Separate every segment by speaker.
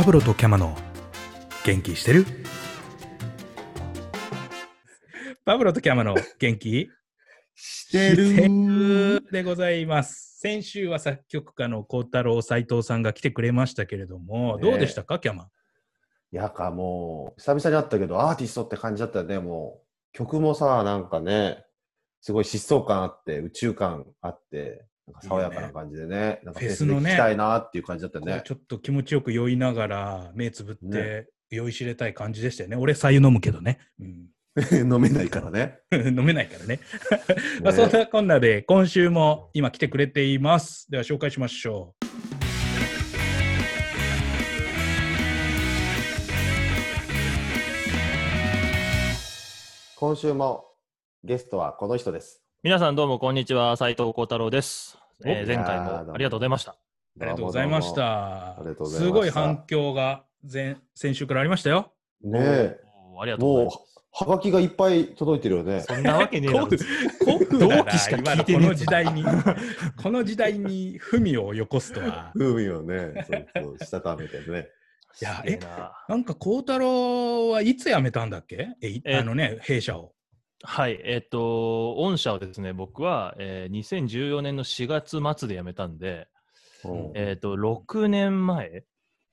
Speaker 1: パブロとキャマの元気してる？パブロとキャマの元気？
Speaker 2: してる
Speaker 1: でございます。先週は作曲家の幸太郎斉藤さんが来てくれましたけれども、
Speaker 2: ね
Speaker 1: どうでしたか、キャマ？
Speaker 2: いやかもう、久々に会ったけど、アーティストって感じだったよね、もう。曲もさ、なんかね、すごい疾走感あって、宇宙感あって、なんか爽やかな感じでね、なんかフェス
Speaker 1: のね
Speaker 2: 聴きたいなっていう感じだったよね。
Speaker 1: ちょっと気持ちよく酔いながら、目つぶって、酔いしれたい感じでしたよね。俺、白湯飲むけどね。うん
Speaker 2: 飲めないからね。
Speaker 1: 飲めないからね。まあ、そんなこんなで、今週も今来てくれています。では紹介しましょう。
Speaker 2: 今週もゲストはこの人です。
Speaker 3: 皆さんどうもこんにちは斉藤幸太郎です、えー
Speaker 2: お
Speaker 3: 前回
Speaker 2: も
Speaker 3: もありがとうございました
Speaker 1: ありがとうございました。
Speaker 2: ありがとうございました
Speaker 1: すごい反響が前先週からありましたよ。
Speaker 2: ねえ、
Speaker 3: ありがとうござい
Speaker 2: も
Speaker 3: ます
Speaker 2: う、はがきがいっぱい届いてるよね。
Speaker 3: そんなわけねえだろ
Speaker 1: 古風だな
Speaker 3: 同期しか聞いてねえ
Speaker 1: 今のこの時代に、この時代に文をよこすとは。
Speaker 2: 風味をね、そうそう、したためてね。
Speaker 1: いや
Speaker 3: えな
Speaker 1: なんか孝太郎はいつ辞めたんだっけ？えい
Speaker 3: え
Speaker 1: あのね、弊社を。
Speaker 3: はいえっ、と御社をですね僕は、えー2014年の4月末で辞めたんで、
Speaker 2: うん
Speaker 3: えっ、と6年前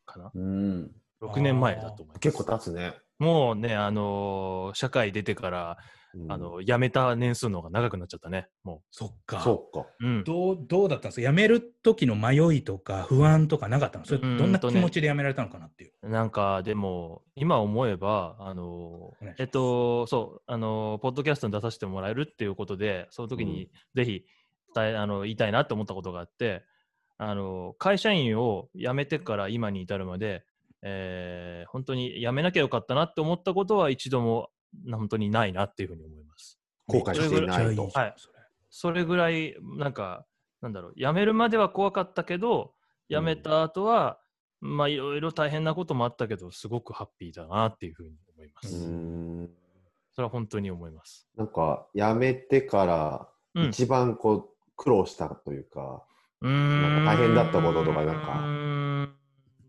Speaker 3: かな
Speaker 2: うん。
Speaker 3: 6年前だと思います
Speaker 2: 結構経つね。
Speaker 3: もうねあのー社会出てから、
Speaker 2: うん。
Speaker 3: あの辞めた年数の方が長くなっちゃったね。も
Speaker 1: そっか。
Speaker 2: そうか。
Speaker 3: う、うん、
Speaker 1: どうどうだったんですか？辞める時の迷いとか不安とかなかったの？それどんな気持ちで辞められたのかなっていう。
Speaker 3: なんかでも今思えばあのえっとそうあのポッドキャストに出させてもらえるっていうことでその時にぜひ伝えあの言いたいなと思ったことがあってあの会社員を辞めてから今に至るまで、えー本当に辞めなきゃよかったなって思ったことは一度もな本当にないなっていうふうに思います。
Speaker 2: 後悔していないと
Speaker 3: はい
Speaker 1: それ
Speaker 3: ぐらいなんかなんだろう辞めるまでは怖かったけど辞めた後は、まあいろいろ大変なこともあったけどすごくハッピーだなっていうふうに思いま
Speaker 2: う
Speaker 3: す。
Speaker 2: ん。
Speaker 3: それは本当に思います。
Speaker 2: なんか、辞めてから、
Speaker 3: うん
Speaker 2: 一番こう、苦労したというか、
Speaker 3: うーん
Speaker 2: なんか大変だったこととかなんか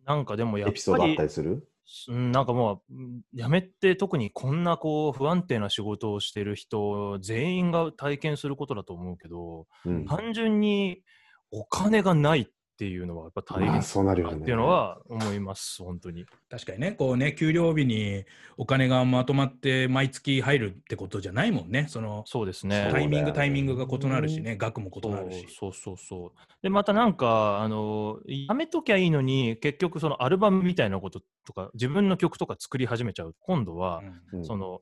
Speaker 3: なんかでもやっ
Speaker 2: エピソードあっ
Speaker 3: ぱり
Speaker 2: たりする？
Speaker 3: うんなんかもううん辞めて特にこんなこう不安定な仕事をしてる人全員が体験することだと思うけど
Speaker 2: うん。
Speaker 3: 単純にお金がないっていうのはやっぱ大変
Speaker 2: まあ、そうなるよね。
Speaker 3: っていうのは思います本当に。
Speaker 1: 確かにね、こうね、給料日にお金がまとまって毎月入るってことじゃないもんね。その
Speaker 3: そうですね。
Speaker 1: タイミング、タイミングが異なるしね、額も異なるし。
Speaker 3: そうそうそうでまたなんかあのやめときゃいいのに結局そのアルバムみたいなこととか自分の曲とか作り始めちゃう今度は、
Speaker 1: うん
Speaker 2: うん
Speaker 3: その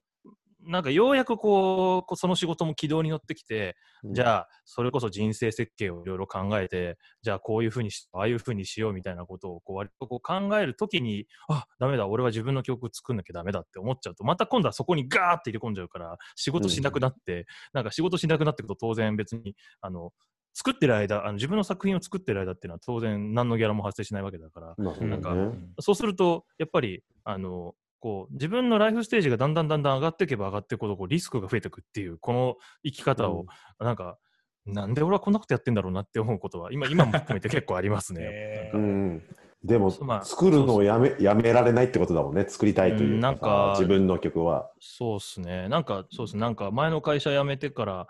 Speaker 3: なんかようやくこうその仕事も軌道に乗ってきて、じゃあそれこそ人生設計をいろいろ考えてじゃあこういうふうにしああいうふうにしようみたいなことをこう割とこう考えるときにあダメだ俺は自分の曲作んなきゃダメだって思っちゃうとまた今度はそこにガーって入れ込んじゃうから仕事しなくなって、なんか仕事しなくなってくると当然別にあの作ってる間あの自分の作品を作ってる間っていうのは当然何のギャラも発生しないわけだから
Speaker 2: まあ
Speaker 3: なんかそうするとやっぱりあのこう自分のライフステージがだんだんだんだん上がっていけば上がっていくほどこうリスクが増えていくっていうこの生き方を、なんかなんで俺はこんなことやってんだろうなって思うことは今今も含めて結構ありますね。
Speaker 1: えー
Speaker 2: うんうん。でも、
Speaker 3: まあ
Speaker 2: 作るのをやめやめられないってことだもんね。作りたいという
Speaker 3: うんなんか
Speaker 2: 自分の曲は。
Speaker 3: そうっすね。なんか、そうっすね。なんか、前の会社辞めてから、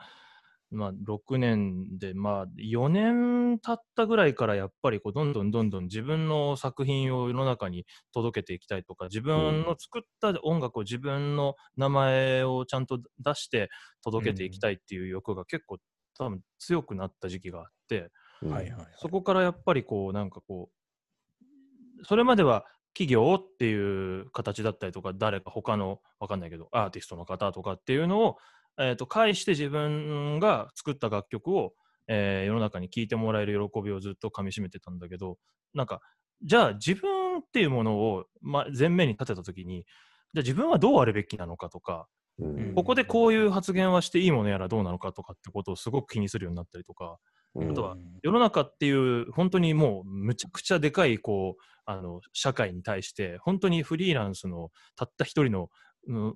Speaker 3: まあ、6年で、まあ、4年経ったぐらいから、やっぱり、こう、どんどんどんどん自分の作品を世の中に届けていきたいとか、自分の作った音楽を自分の名前をちゃんと出して届けていきたいっていう欲が結構、多分強くなった時期があって、
Speaker 2: うん。
Speaker 1: はいはい。
Speaker 3: そこからやっぱりこう、なんかこう、それまでは企業っていう形だったりとか、誰か他の、わかんないけど、アーティストの方とかっていうのを、えー、と介して自分が作った楽曲を、えー世の中に聴いてもらえる喜びをずっとかみしめてたんだけど、なんか、じゃあ自分っていうものを、ま、前面に立てたときに、じゃあ自分はどうあるべきなのかとか、
Speaker 2: うん。
Speaker 3: ここでこういう発言はしていいものやらどうなのかとかってことをすごく気にするようになったりとか、
Speaker 2: うん。
Speaker 3: あとは世の中っていう本当にもうむちゃくちゃでかいこうあの社会に対して本当にフリーランスのたった一人の、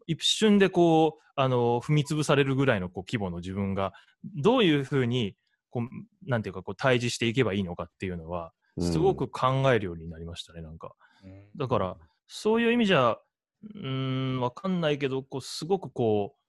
Speaker 3: 一瞬でこうあの踏み潰されるぐらいのこう規模の自分がどういうふうにこうなんていうかこう対峙していけばいいのかっていうのはすごく考えるようになりましたね、なんか。だから、そういう意味じゃ、うん、わかんないけど、こう、すごくこう、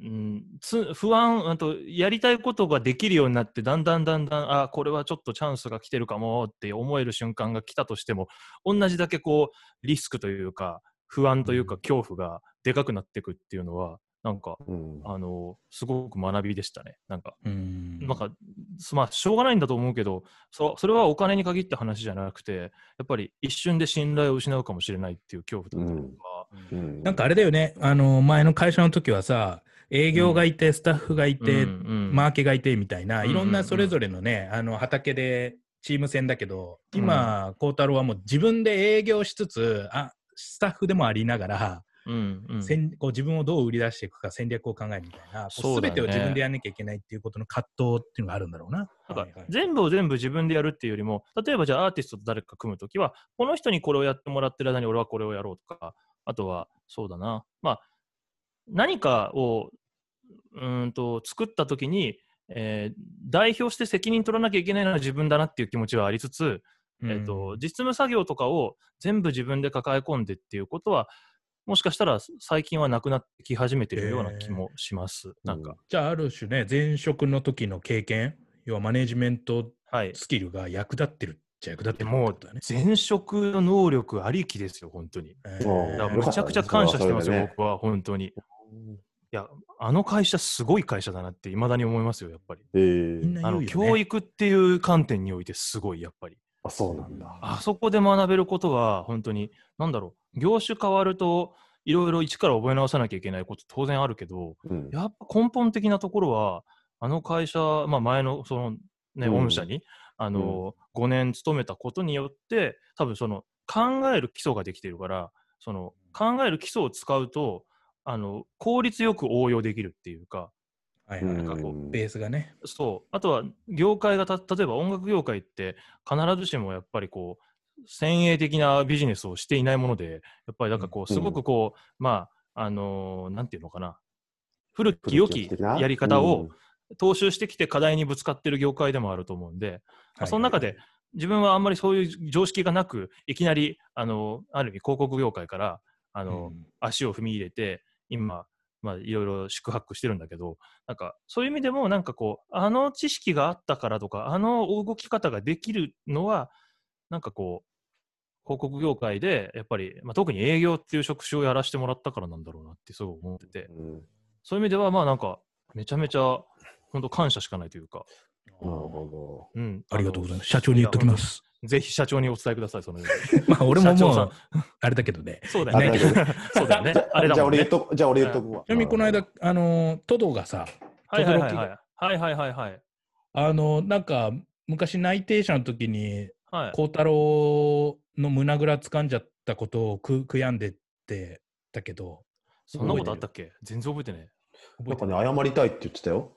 Speaker 3: うん、つ不安あと、やりたいことができるようになって、だんだんだんだん、あ、これはちょっとチャンスが来てるかもって思える瞬間が来たとしても、同じだけこう、リスクというか、不安というか、恐怖がでかくなっていくっていうのは、なんか、
Speaker 2: うん。
Speaker 3: あの、すごく学びでしたね。なんか、
Speaker 1: うん。
Speaker 3: なんか、すまあ、しょうがないんだと思うけど、そそれはお金に限った話じゃなくて、やっぱり一瞬で信頼を失うかもしれないっていう恐怖だったりとか、
Speaker 2: うん。
Speaker 1: なんかあれだよね、あの、前の会社の時はさ、営業がいて、スタッフがいて、
Speaker 3: うんうん。
Speaker 1: マーケがいてみたいな、
Speaker 3: うん
Speaker 1: いろんなそれぞれのね、あの畑でチーム戦だけど、今、孝太郎はもう自分で営業しつつ、あスタッフでもありながら、
Speaker 3: うんうん。
Speaker 1: 戦こう自分をどう売り出していくか戦略を考えるみたいな、すべてを自分でやらなきゃいけないっていうことの葛藤っていうのがあるんだろうな。
Speaker 3: なんか全部を全部自分でやるっていうよりも、例えばじゃあアーティストと誰か組むときは、この人にこれをやってもらってる間に俺はこれをやろうとか、あとはそうだな、まあ、何かをうーんと作ったときに、えー代表して責任取らなきゃいけないのは自分だなっていう気持ちはありつつ、えー、と実務作業とかを全部自分で抱え込んでっていうことは、もしかしたら最近はなくなってき始めてるような気もします。なんか、
Speaker 1: じゃあ、ある種ね、前職の時の経験、要はマネジメント
Speaker 3: はい。
Speaker 1: スキルが役立ってるっちゃ役立ってる
Speaker 3: でも
Speaker 1: ってことだね。
Speaker 3: 前職の能力ありきですよ、本当に。
Speaker 1: え
Speaker 2: そう
Speaker 3: だから
Speaker 2: よかったね
Speaker 3: めちゃくちゃ感謝してますよ、僕は、本当に。いや、あの会社、すごい会社だなって、いまだに思いますよ、やっぱり。
Speaker 2: えー
Speaker 1: みんな
Speaker 3: あの。教育っていう観点において、すごい、やっぱり。
Speaker 2: あ、そうなんだ。
Speaker 3: あそこで学べることは、本当に、なんだろう、業種変わると、いろいろ一から覚え直さなきゃいけないこと、当然あるけど、
Speaker 2: うん。
Speaker 3: やっぱ根本的なところは、あの会社、まあ、前のその、ね、
Speaker 2: うん。
Speaker 3: 御社に、あの5年勤めたことによって、多分その考える基礎ができているから、その考える基礎を使うと、あの効率よく応用できるっていうか、
Speaker 1: はいはい
Speaker 2: うん。
Speaker 3: なんかこ
Speaker 1: ベースがね。
Speaker 3: そう、あとは業界がた、例えば音楽業界って、必ずしもやっぱりこう、先鋭的なビジネスをしていないもので、やっぱりなんかこう、
Speaker 2: うん。
Speaker 3: すごくこう、まあ、あのーなんていうのかな、古き良きやり方を、
Speaker 2: うん。
Speaker 3: 踏襲してきて課題にぶつかってる業界でもあると思うんで、まあ
Speaker 1: はい
Speaker 3: その中で自分はあんまりそういう常識がなく、いきなり、あの、ある意味広告業界から、あの、
Speaker 1: うん。
Speaker 3: 足を踏み入れて、今、まあ、いろいろ宿泊してるんだけど、なんか、そういう意味でも、なんかこう、あの知識があったからとか、あの動き方ができるのは、なんかこう、広告業界で、やっぱり、まあ、特に営業っていう職種をやらせてもらったからなんだろうなってすごい思ってて、
Speaker 2: うん
Speaker 3: そういう意味では、まあなんか、めちゃめちゃ、本当感謝しかないというか、
Speaker 2: なるほ
Speaker 3: うん。
Speaker 1: ありがとうござい
Speaker 3: ま
Speaker 1: ます。社長に言っときま。す。
Speaker 3: ぜひ社長にお伝えください、そのよう
Speaker 1: まあ、俺ももう、あれだけどね。
Speaker 3: に。そうだよね
Speaker 1: ね。
Speaker 3: そうだよね
Speaker 2: ど。。
Speaker 3: あれだもんね
Speaker 2: じゃあ俺言っ。とく、じゃあ俺言っとくわ。
Speaker 1: ちなみにこの間、あの、トドがさ、
Speaker 3: はいはいはい
Speaker 1: 轟
Speaker 3: はい。はいはいはいはい。
Speaker 1: あの、なんか、昔内定者の時に、
Speaker 3: はい。
Speaker 1: 孝太郎の胸ぐら掴んじゃったことをく悔やんでってたけど、
Speaker 3: そんなことあったっけ？全然覚えてねえ。
Speaker 2: なんかね、謝りたいって言ってたよ。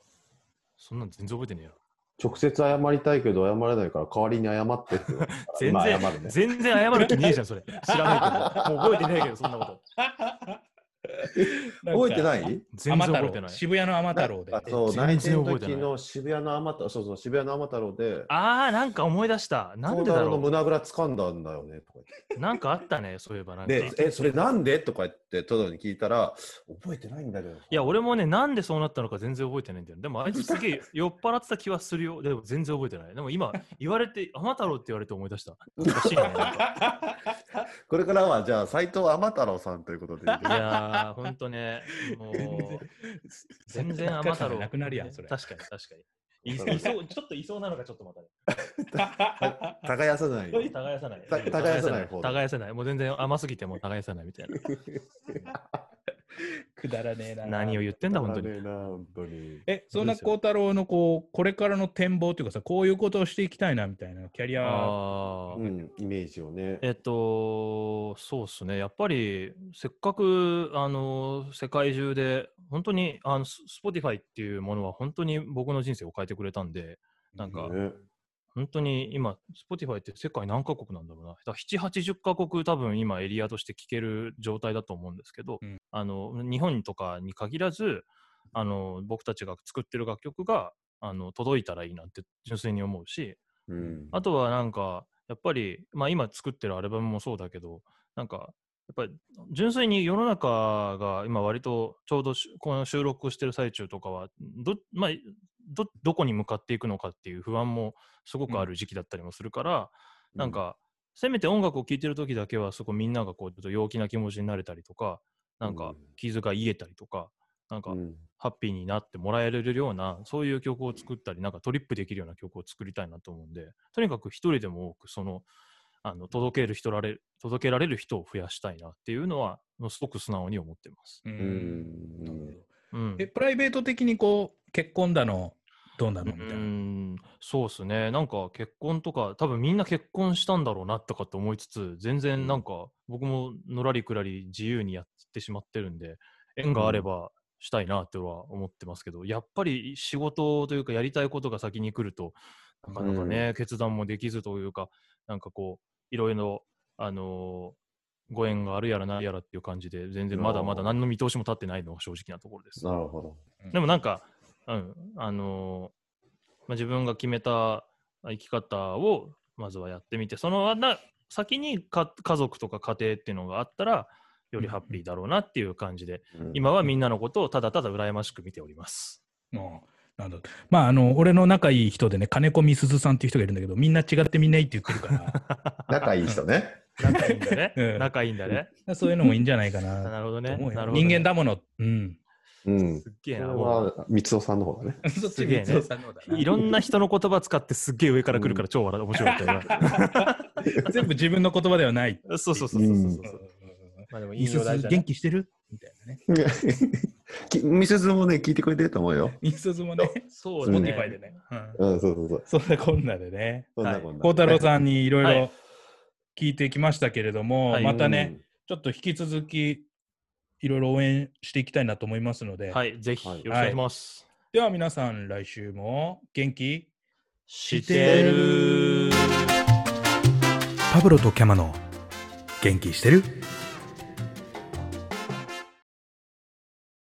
Speaker 3: そんなん全然覚えてねえよ。
Speaker 2: 直接謝りたいけど謝れないから代わりに謝ってって。
Speaker 3: 全
Speaker 2: 今謝
Speaker 3: 然、
Speaker 2: るね。
Speaker 3: 全然謝る気ねえじゃん、それ。知らないけど。もう覚えてねえけど、そんなこと。
Speaker 2: 覚えてない？い
Speaker 3: 全然覚えてない。
Speaker 1: 渋谷の天太郎で。
Speaker 2: あそう、
Speaker 3: 全
Speaker 2: 内定の
Speaker 3: 然覚えてない
Speaker 2: 時の渋谷の天太郎、そうそう、渋谷の天太郎で、
Speaker 3: あー、なんか思い出した。なんでだ
Speaker 2: 孝太郎の
Speaker 3: ろ
Speaker 2: 胸ぐら掴んだんだよね、とか
Speaker 3: う。なんかあったね、そういえばなんか。
Speaker 2: 言って。で、え、それなんで？とか言って、トドに聞いたら、覚えてないんだけど。
Speaker 3: いや、俺もね、なんでそうなったのか全然覚えてないんだよ。でも、あいつすげえ酔っ払ってた気はするよ。でも、全然覚えてない。でも今、言われて、天太郎って言われて思い出した。おかしいね。
Speaker 2: これからは、じゃあ、斎藤天太郎さんということでいいです
Speaker 3: い
Speaker 2: か。
Speaker 3: やー、ほんとね、もう、全然天太郎。
Speaker 1: なくなるやん、それ。
Speaker 3: 確かに、確かに。いいそう、ちょっといそうなのがちょっとまたね。
Speaker 2: 耕さない。
Speaker 3: 耕さない。
Speaker 2: た耕さない方
Speaker 3: 耕さない。もう全然甘すぎても耕さないみたいな。
Speaker 1: くだらねえな。
Speaker 3: 何を言ってんだ、本当に。
Speaker 2: ねえ
Speaker 1: そんな孝太郎のこう、これからの展望というかさ、こういうことをしていきたいなみたいな、キャリア。
Speaker 2: うん、イメージをね。
Speaker 3: えっと、そうですね。やっぱり、せっかく、あの、世界中で、本当に、あの、ス Spotify っていうものは本当に僕の人生を変えてくれたんで、なんか、
Speaker 2: ね
Speaker 3: 本当に今、Spotify って世界何カ国なんだろうな。だから7、80カ国多分今エリアとして聞ける状態だと思うんですけど、
Speaker 1: うん
Speaker 3: あの、日本とかに限らず、あの、僕たちが作ってる楽曲が、あの、届いたらいいなって純粋に思うし、
Speaker 2: うん。
Speaker 3: あとはなんか、やっぱり、まあ今作ってるアルバムもそうだけど、なんか、やっぱり純粋に世の中が今割とちょうどしこの収録してる最中とかはど,、まあ、どどこに向かっていくのかっていう不安もすごくある時期だったりもするから、なんかせめて音楽を聴いてる時だけはそこみんながこうちょっと陽気な気持ちになれたりとかなんか
Speaker 2: うん。
Speaker 3: 傷が癒えたりとかなんか
Speaker 2: うん、
Speaker 3: ハッピーになってもらえるようなそういう曲を作ったりなんかトリップできるような曲を作りたいなと思うんでとにかく一人でも多くそのあの届ける人られ届けられる人を増やしたいなっていうのはすごく素直に思ってます。
Speaker 1: う
Speaker 2: うん。
Speaker 3: うん。
Speaker 1: え、プライベート的にこう、結婚だの、どうなの？みたいな。
Speaker 3: うんそうですね。なんか結婚とか多分みんな結婚したんだろうなとかって思いつつ全然なんか僕ものらりくらり自由にやってしまってるんで縁があればしたいなっては思ってますけど、やっぱり仕事というかやりたいことが先に来るとなかなかね、決断もできずというかなんかこういろいろあのーご縁があるやらないやらっていう感じで全然まだまだ何の見通しも立ってないのが正直なところです。
Speaker 2: なるほど。
Speaker 3: でもなんか、うん、あのーまあ、自分が決めた生き方をまずはやってみて、そのな先にか家族とか家庭っていうのがあったら、よりハッピーだろうなっていう感じで、
Speaker 2: うん
Speaker 3: 今はみんなのことをただただ羨ましく見ております。
Speaker 1: もう、なんだまあ、あの、俺の仲いい人でね、金子みすずさんっていう人がいるんだけど、みんな違ってみんないって言ってるか
Speaker 2: 仲いい人ね。
Speaker 3: 仲いいんだね。
Speaker 1: うん
Speaker 3: 仲いいんだね。
Speaker 1: ら、そういうのもいいんじゃないか
Speaker 3: あ
Speaker 1: な。
Speaker 3: なるほどね。
Speaker 1: と思うよ
Speaker 3: なるほどね
Speaker 1: 人間だもの。うん。
Speaker 2: うん。
Speaker 3: すっげえな。
Speaker 2: 三尾さんの方だね。
Speaker 1: そっち
Speaker 3: すげえね
Speaker 1: 三尾さんの方だない
Speaker 3: ろんな人の言葉使ってすっげえ上から来るから超面白かったよ
Speaker 1: 全部自分の言葉ではない。
Speaker 3: な。そうそうそうそうそうそう。まあでも
Speaker 1: みすず
Speaker 3: だね
Speaker 1: 元気してる？みたいなね。
Speaker 2: きみすずもね、聞いてくれてると思うよ。
Speaker 1: みすずもね、
Speaker 3: そうね。
Speaker 1: ポティファイでね。うん
Speaker 2: うん、そうそうそう。
Speaker 1: そんなこんなでね。
Speaker 2: そんなこんな。
Speaker 1: 孝太郎さんにいろい
Speaker 3: はい
Speaker 1: ろ聞いてきましたけれども、
Speaker 3: はい
Speaker 1: またね、ちょっと引き続きいろいろ応援していきたいなと思いますので、
Speaker 3: はい、ぜひ
Speaker 2: はい。
Speaker 3: よろしくお願いします。
Speaker 1: では皆さん来週も元気
Speaker 3: してる。
Speaker 1: パブロとキャマの元気してる？